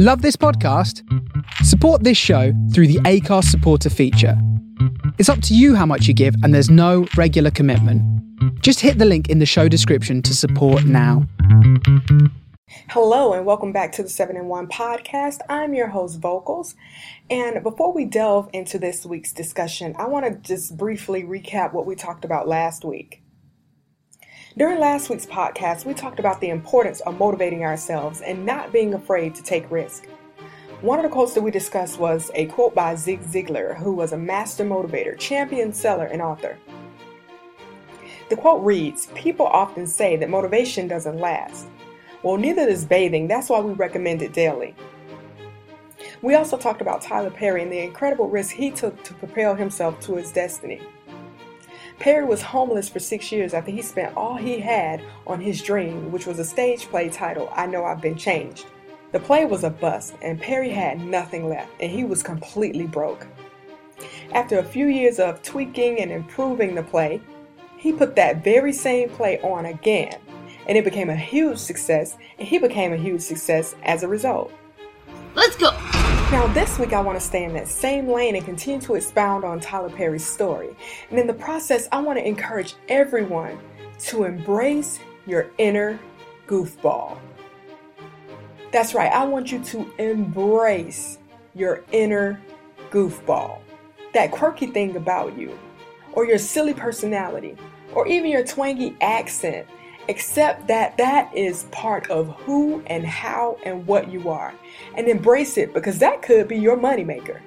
Love this podcast? Support this show through the Anchor supporter feature. It's up to you how much you give, and there's no regular commitment. Just hit the link in the show description to support now. Hello, and welcome back to the 7 in 1 podcast. I'm your host, Vocals. And before we delve into this week's discussion, I want to just briefly recap what we talked about last week. During last week's podcast, we talked about the importance of motivating ourselves and not being afraid to take risk. One of the quotes that we discussed was a quote by Zig Ziglar, who was a master motivator, champion seller, and author. The quote reads People often say that motivation doesn't last. Well, neither does bathing, that's why we recommend it daily. We also talked about Tyler Perry and the incredible risk he took to propel himself to his destiny. Perry was homeless for six years after he spent all he had on his dream, which was a stage play titled I Know I've Been Changed. The play was a bust, and Perry had nothing left, and he was completely broke. After a few years of tweaking and improving the play, he put that very same play on again, and it became a huge success, and he became a huge success as a result. Let's go! Now, this week I want to stay in that same lane and continue to expound on Tyler Perry's story. And in the process, I want to encourage everyone to embrace your inner goofball. That's right, I want you to embrace your inner goofball. That quirky thing about you, or your silly personality, or even your twangy accent. Accept that that is part of who and how and what you are, and embrace it because that could be your moneymaker.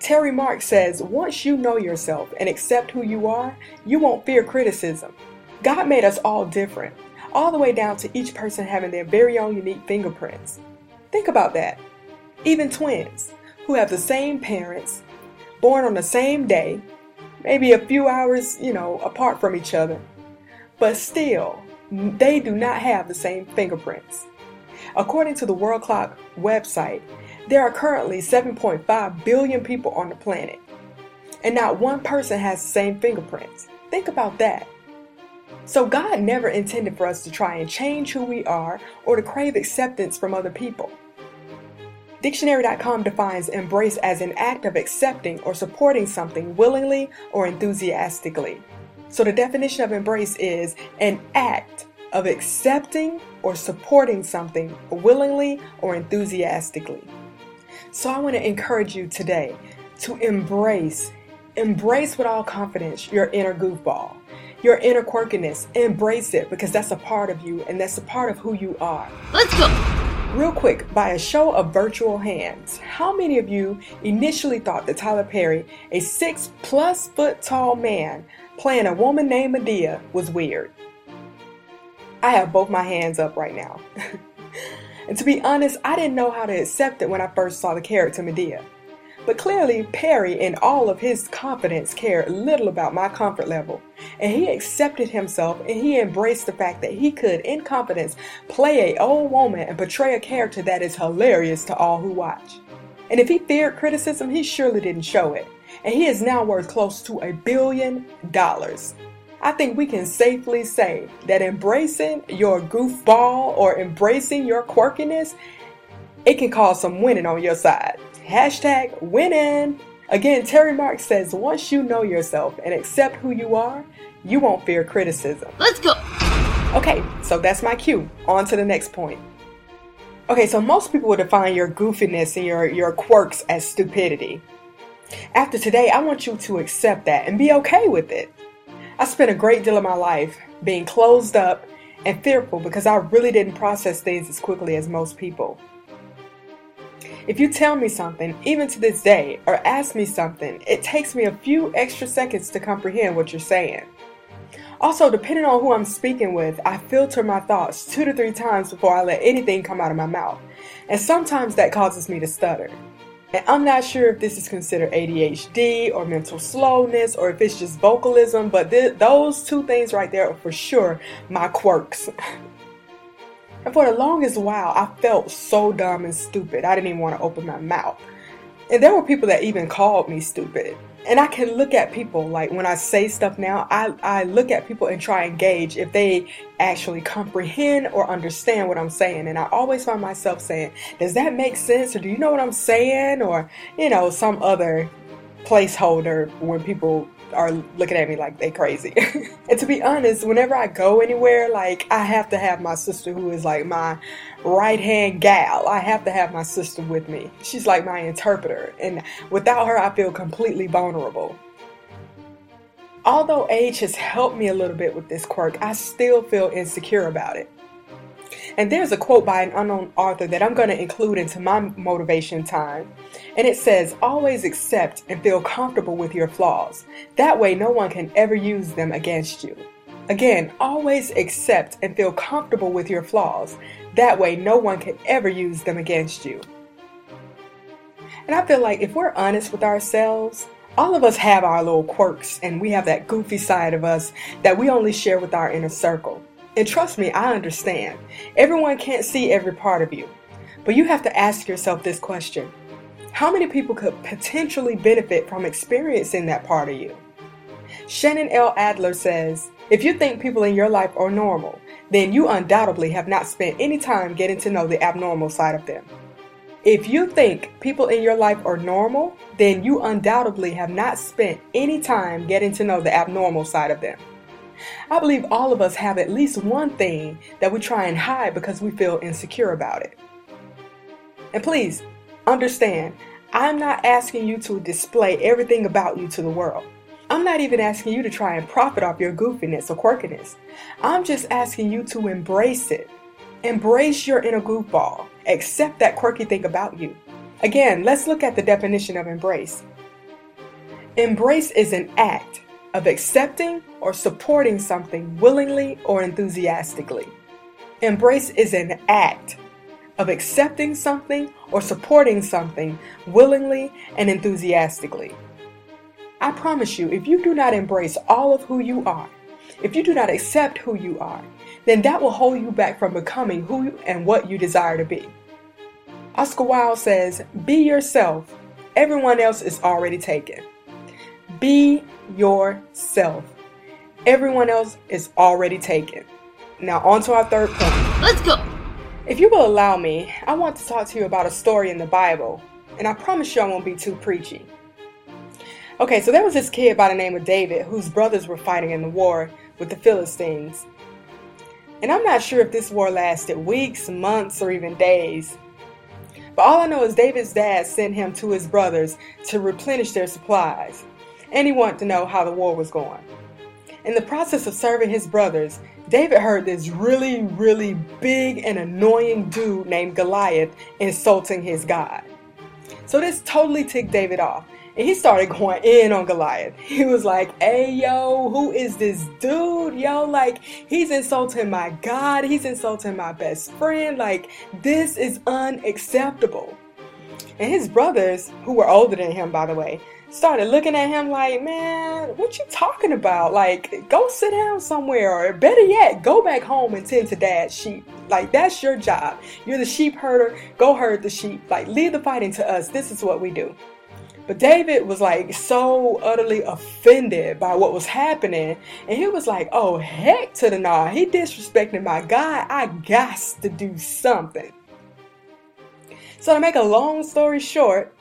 Terry Marks says, Once you know yourself and accept who you are, you won't fear criticism. God made us all different all the way down to each person having their very own unique fingerprints. Think about that. Even twins, who have the same parents, born on the same day, maybe a few hours, you know, apart from each other, but still, they do not have the same fingerprints. According to the World Clock website, there are currently 7.5 billion people on the planet, and not one person has the same fingerprints. Think about that. So, God never intended for us to try and change who we are or to crave acceptance from other people. Dictionary.com defines embrace as an act of accepting or supporting something willingly or enthusiastically. So, the definition of embrace is an act of accepting or supporting something willingly or enthusiastically. So, I want to encourage you today to embrace, embrace with all confidence your inner goofball your inner quirkiness. Embrace it because that's a part of you and that's a part of who you are. Let's go! Real quick, by a show of virtual hands, how many of you initially thought that Tyler Perry, a six plus foot tall man playing a woman named Madea, was weird? I have both my hands up right now. and to be honest, I didn't know how to accept it when I first saw the character Madea. But clearly, Perry, in all of his confidence, cared little about my comfort level. And he accepted himself and he embraced the fact that he could, in confidence, play a old woman and portray a character that is hilarious to all who watch. And if he feared criticism, he surely didn't show it. And he is now worth close to a billion dollars. I think we can safely say that embracing your goofball or embracing your quirkiness, it can cause some winning on your side. Hashtag winning. Again, Terry Marks says once you know yourself and accept who you are, you won't fear criticism. Let's go. Okay, so that's my cue. On to the next point. Okay, so most people would define your goofiness and your, your quirks as stupidity. After today, I want you to accept that and be okay with it. I spent a great deal of my life being closed up and fearful because I really didn't process things as quickly as most people. If you tell me something, even to this day, or ask me something, it takes me a few extra seconds to comprehend what you're saying. Also, depending on who I'm speaking with, I filter my thoughts two to three times before I let anything come out of my mouth. And sometimes that causes me to stutter. And I'm not sure if this is considered ADHD or mental slowness or if it's just vocalism, but th- those two things right there are for sure my quirks. And for the longest while, I felt so dumb and stupid, I didn't even want to open my mouth. And there were people that even called me stupid. and I can look at people like when I say stuff now, I, I look at people and try and gauge if they actually comprehend or understand what I'm saying. And I always find myself saying, Does that make sense? Or do you know what I'm saying? Or, you know, some other placeholder when people are looking at me like they crazy. and to be honest, whenever I go anywhere, like I have to have my sister who is like my right hand gal. I have to have my sister with me. She's like my interpreter. And without her, I feel completely vulnerable. Although age has helped me a little bit with this quirk, I still feel insecure about it. And there's a quote by an unknown author that I'm going to include into my motivation time. And it says, Always accept and feel comfortable with your flaws. That way, no one can ever use them against you. Again, always accept and feel comfortable with your flaws. That way, no one can ever use them against you. And I feel like if we're honest with ourselves, all of us have our little quirks and we have that goofy side of us that we only share with our inner circle. And trust me, I understand. Everyone can't see every part of you. But you have to ask yourself this question How many people could potentially benefit from experiencing that part of you? Shannon L. Adler says If you think people in your life are normal, then you undoubtedly have not spent any time getting to know the abnormal side of them. If you think people in your life are normal, then you undoubtedly have not spent any time getting to know the abnormal side of them. I believe all of us have at least one thing that we try and hide because we feel insecure about it. And please understand, I'm not asking you to display everything about you to the world. I'm not even asking you to try and profit off your goofiness or quirkiness. I'm just asking you to embrace it. Embrace your inner goofball. Accept that quirky thing about you. Again, let's look at the definition of embrace. Embrace is an act of accepting or supporting something willingly or enthusiastically. Embrace is an act of accepting something or supporting something willingly and enthusiastically. I promise you, if you do not embrace all of who you are, if you do not accept who you are, then that will hold you back from becoming who and what you desire to be. Oscar Wilde says, Be yourself. Everyone else is already taken. Be yourself. Everyone else is already taken. Now, on to our third point. Let's go. If you will allow me, I want to talk to you about a story in the Bible, and I promise you I won't be too preachy. Okay, so there was this kid by the name of David whose brothers were fighting in the war with the Philistines. And I'm not sure if this war lasted weeks, months, or even days. But all I know is David's dad sent him to his brothers to replenish their supplies and he wanted to know how the war was going. In the process of serving his brothers, David heard this really, really big and annoying dude named Goliath insulting his God. So this totally ticked David off. And he started going in on Goliath. He was like, hey, yo, who is this dude? Yo, like, he's insulting my God. He's insulting my best friend. Like, this is unacceptable. And his brothers, who were older than him, by the way, started looking at him like, man, what you talking about? Like, go sit down somewhere, or better yet, go back home and tend to dad's sheep. Like, that's your job. You're the sheep herder. Go herd the sheep. Like, leave the fighting to us. This is what we do. But David was like so utterly offended by what was happening. And he was like, oh, heck to the nah. He disrespecting my God. I got to do something. So, to make a long story short,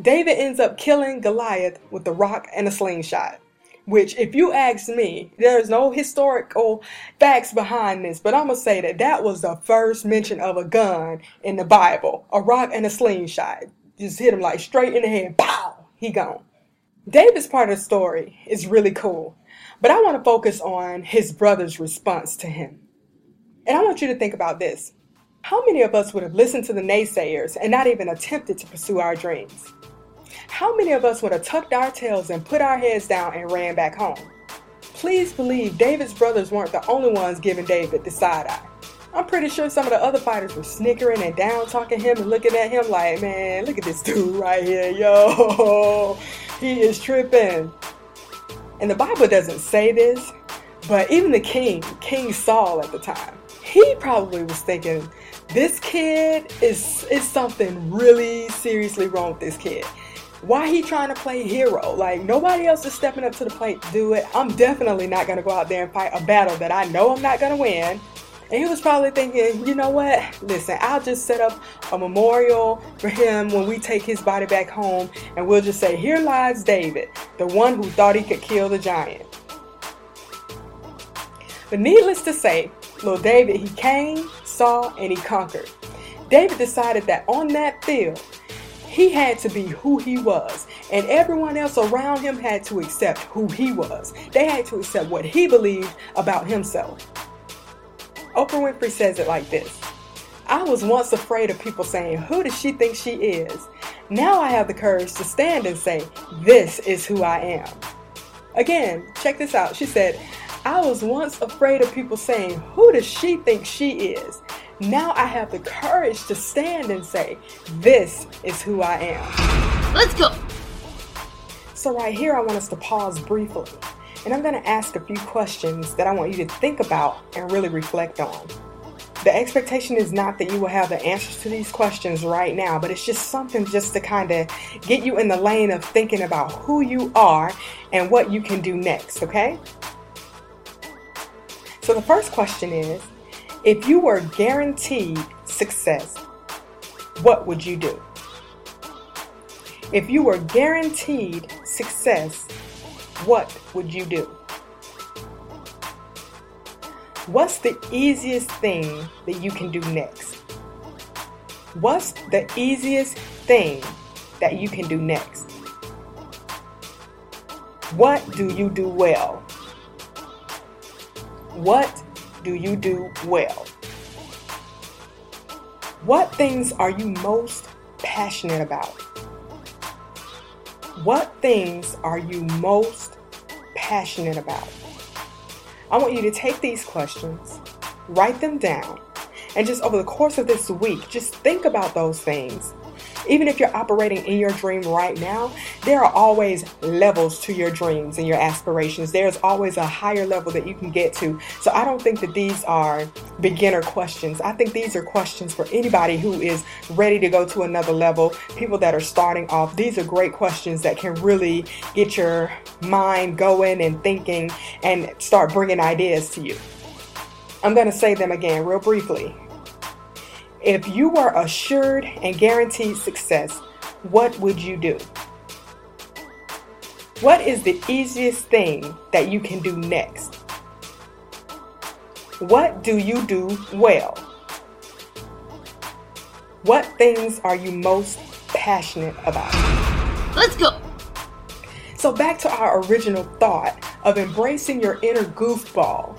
David ends up killing Goliath with a rock and a slingshot. Which, if you ask me, there's no historical facts behind this, but I'm gonna say that that was the first mention of a gun in the Bible a rock and a slingshot. Just hit him like straight in the head, pow, he gone. David's part of the story is really cool, but I want to focus on his brother's response to him. And I want you to think about this. How many of us would have listened to the naysayers and not even attempted to pursue our dreams? How many of us would have tucked our tails and put our heads down and ran back home? Please believe David's brothers weren't the only ones giving David the side eye. I'm pretty sure some of the other fighters were snickering and down talking him and looking at him like, man, look at this dude right here, yo, he is tripping. And the Bible doesn't say this, but even the king, King Saul at the time, he probably was thinking, this kid is is something really seriously wrong with this kid Why he trying to play hero? Like nobody else is stepping up to the plate to do it. I'm definitely not gonna go out there and fight a battle that I know I'm not gonna win. And he was probably thinking, you know what? Listen, I'll just set up a memorial for him when we take his body back home, and we'll just say, Here lies David, the one who thought he could kill the giant. But needless to say, little David, he came, saw, and he conquered. David decided that on that field, he had to be who he was, and everyone else around him had to accept who he was. They had to accept what he believed about himself. Oprah Winfrey says it like this I was once afraid of people saying, Who does she think she is? Now I have the courage to stand and say, This is who I am. Again, check this out. She said, I was once afraid of people saying, Who does she think she is? Now I have the courage to stand and say, This is who I am. Let's go. So, right here, I want us to pause briefly and I'm going to ask a few questions that I want you to think about and really reflect on. The expectation is not that you will have the answers to these questions right now, but it's just something just to kind of get you in the lane of thinking about who you are and what you can do next, okay? So the first question is if you were guaranteed success, what would you do? If you were guaranteed success, what would you do? What's the easiest thing that you can do next? What's the easiest thing that you can do next? What do you do well? What do you do well? What things are you most passionate about? What things are you most passionate about? I want you to take these questions, write them down, and just over the course of this week, just think about those things even if you're operating in your dream right now, there are always levels to your dreams and your aspirations. There's always a higher level that you can get to. So I don't think that these are beginner questions. I think these are questions for anybody who is ready to go to another level, people that are starting off. These are great questions that can really get your mind going and thinking and start bringing ideas to you. I'm going to say them again real briefly. If you were assured and guaranteed success, what would you do? What is the easiest thing that you can do next? What do you do well? What things are you most passionate about? Let's go. So, back to our original thought of embracing your inner goofball.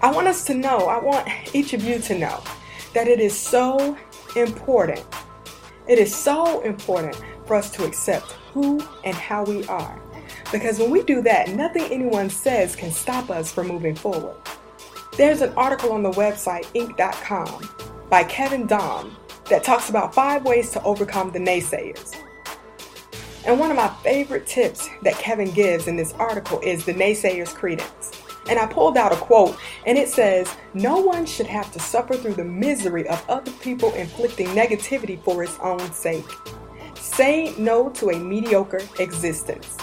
I want us to know, I want each of you to know that it is so important. It is so important for us to accept who and how we are. Because when we do that, nothing anyone says can stop us from moving forward. There's an article on the website Inc.com by Kevin Daum that talks about five ways to overcome the naysayers. And one of my favorite tips that Kevin gives in this article is the naysayer's credence. And I pulled out a quote, and it says, No one should have to suffer through the misery of other people inflicting negativity for its own sake. Say no to a mediocre existence.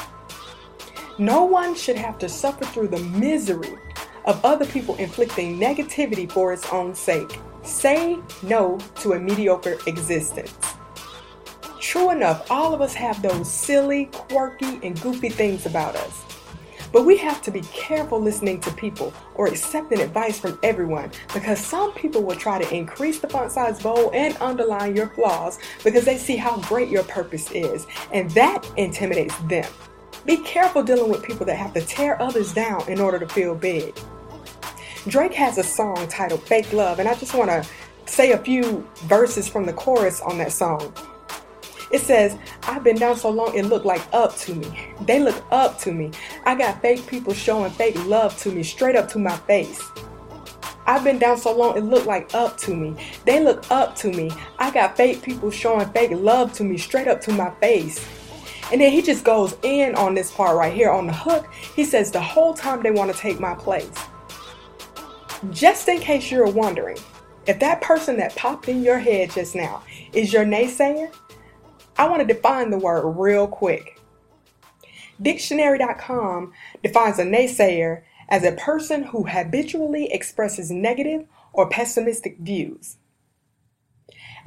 No one should have to suffer through the misery of other people inflicting negativity for its own sake. Say no to a mediocre existence. True enough, all of us have those silly, quirky, and goofy things about us. But we have to be careful listening to people or accepting advice from everyone because some people will try to increase the font size bold and underline your flaws because they see how great your purpose is, and that intimidates them. Be careful dealing with people that have to tear others down in order to feel big. Drake has a song titled Fake Love, and I just want to say a few verses from the chorus on that song. It says, I've been down so long it looked like up to me. They look up to me. I got fake people showing fake love to me straight up to my face. I've been down so long it looked like up to me. They look up to me. I got fake people showing fake love to me straight up to my face. And then he just goes in on this part right here on the hook. He says, The whole time they want to take my place. Just in case you're wondering, if that person that popped in your head just now is your naysayer, I want to define the word real quick. Dictionary.com defines a naysayer as a person who habitually expresses negative or pessimistic views.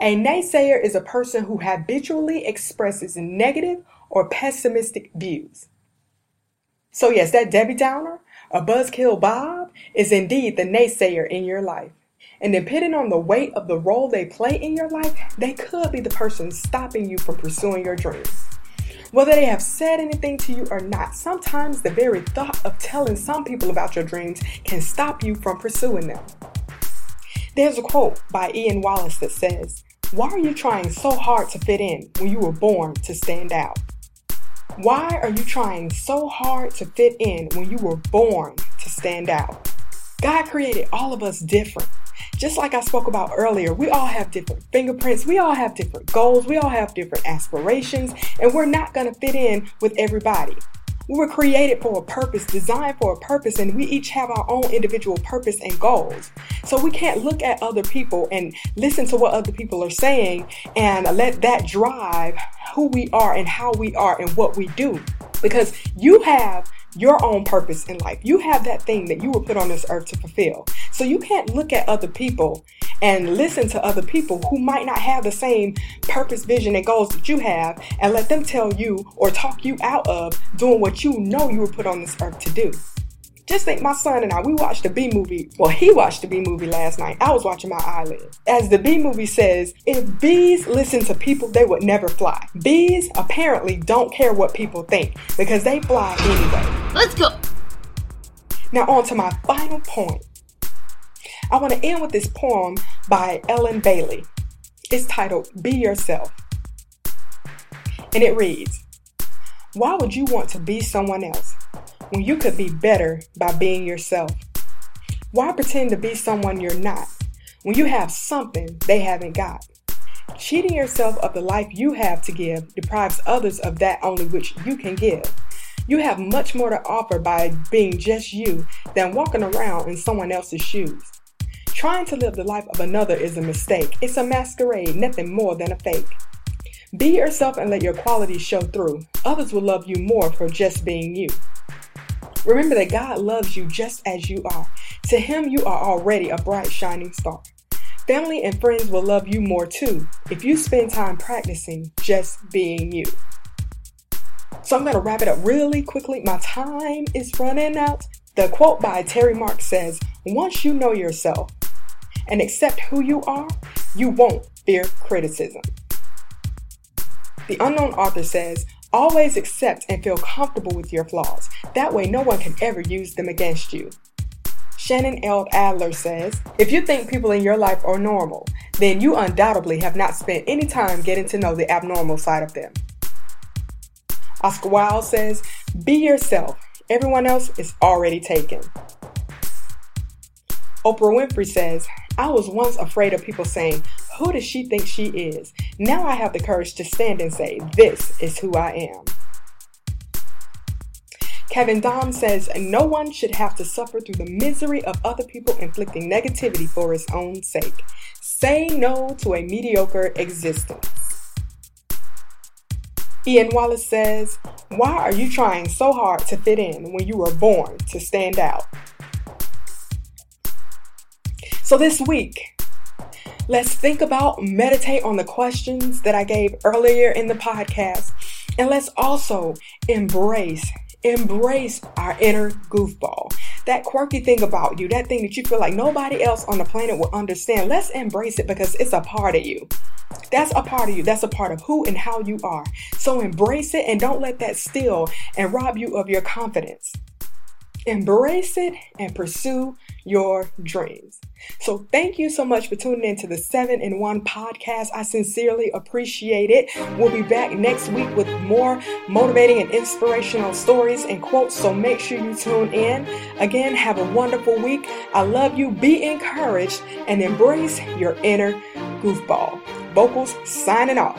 A naysayer is a person who habitually expresses negative or pessimistic views. So, yes, that Debbie Downer a Buzzkill Bob is indeed the naysayer in your life. And depending on the weight of the role they play in your life, they could be the person stopping you from pursuing your dreams. Whether they have said anything to you or not, sometimes the very thought of telling some people about your dreams can stop you from pursuing them. There's a quote by Ian Wallace that says, Why are you trying so hard to fit in when you were born to stand out? Why are you trying so hard to fit in when you were born to stand out? God created all of us different. Just like I spoke about earlier, we all have different fingerprints, we all have different goals, we all have different aspirations, and we're not going to fit in with everybody. We were created for a purpose, designed for a purpose, and we each have our own individual purpose and goals. So we can't look at other people and listen to what other people are saying and let that drive who we are and how we are and what we do. Because you have your own purpose in life. You have that thing that you were put on this earth to fulfill. So you can't look at other people and listen to other people who might not have the same purpose, vision, and goals that you have and let them tell you or talk you out of doing what you know you were put on this earth to do. Just think my son and I, we watched a B movie. Well, he watched a B movie last night. I was watching my eyelid. As the B movie says, if bees listen to people, they would never fly. Bees apparently don't care what people think because they fly anyway. Let's go. Now, on to my final point. I want to end with this poem by Ellen Bailey. It's titled Be Yourself. And it reads Why would you want to be someone else? When you could be better by being yourself? Why pretend to be someone you're not when you have something they haven't got? Cheating yourself of the life you have to give deprives others of that only which you can give. You have much more to offer by being just you than walking around in someone else's shoes. Trying to live the life of another is a mistake. It's a masquerade, nothing more than a fake. Be yourself and let your qualities show through. Others will love you more for just being you. Remember that God loves you just as you are. To Him, you are already a bright, shining star. Family and friends will love you more too if you spend time practicing just being you. So I'm going to wrap it up really quickly. My time is running out. The quote by Terry Marks says Once you know yourself and accept who you are, you won't fear criticism. The unknown author says, Always accept and feel comfortable with your flaws. That way, no one can ever use them against you. Shannon L. Adler says, If you think people in your life are normal, then you undoubtedly have not spent any time getting to know the abnormal side of them. Oscar Wilde says, Be yourself. Everyone else is already taken. Oprah Winfrey says, I was once afraid of people saying, Who does she think she is? Now I have the courage to stand and say, This is who I am. Kevin Daum says, No one should have to suffer through the misery of other people inflicting negativity for his own sake. Say no to a mediocre existence. Ian Wallace says, Why are you trying so hard to fit in when you were born to stand out? So this week, let's think about, meditate on the questions that I gave earlier in the podcast, and let's also embrace, embrace our inner goofball. That quirky thing about you, that thing that you feel like nobody else on the planet will understand. Let's embrace it because it's a part of you. That's a part of you. That's a part of who and how you are. So embrace it and don't let that steal and rob you of your confidence. Embrace it and pursue your dreams. So, thank you so much for tuning in to the 7 in 1 podcast. I sincerely appreciate it. We'll be back next week with more motivating and inspirational stories and quotes. So, make sure you tune in. Again, have a wonderful week. I love you. Be encouraged and embrace your inner goofball. Vocals signing off.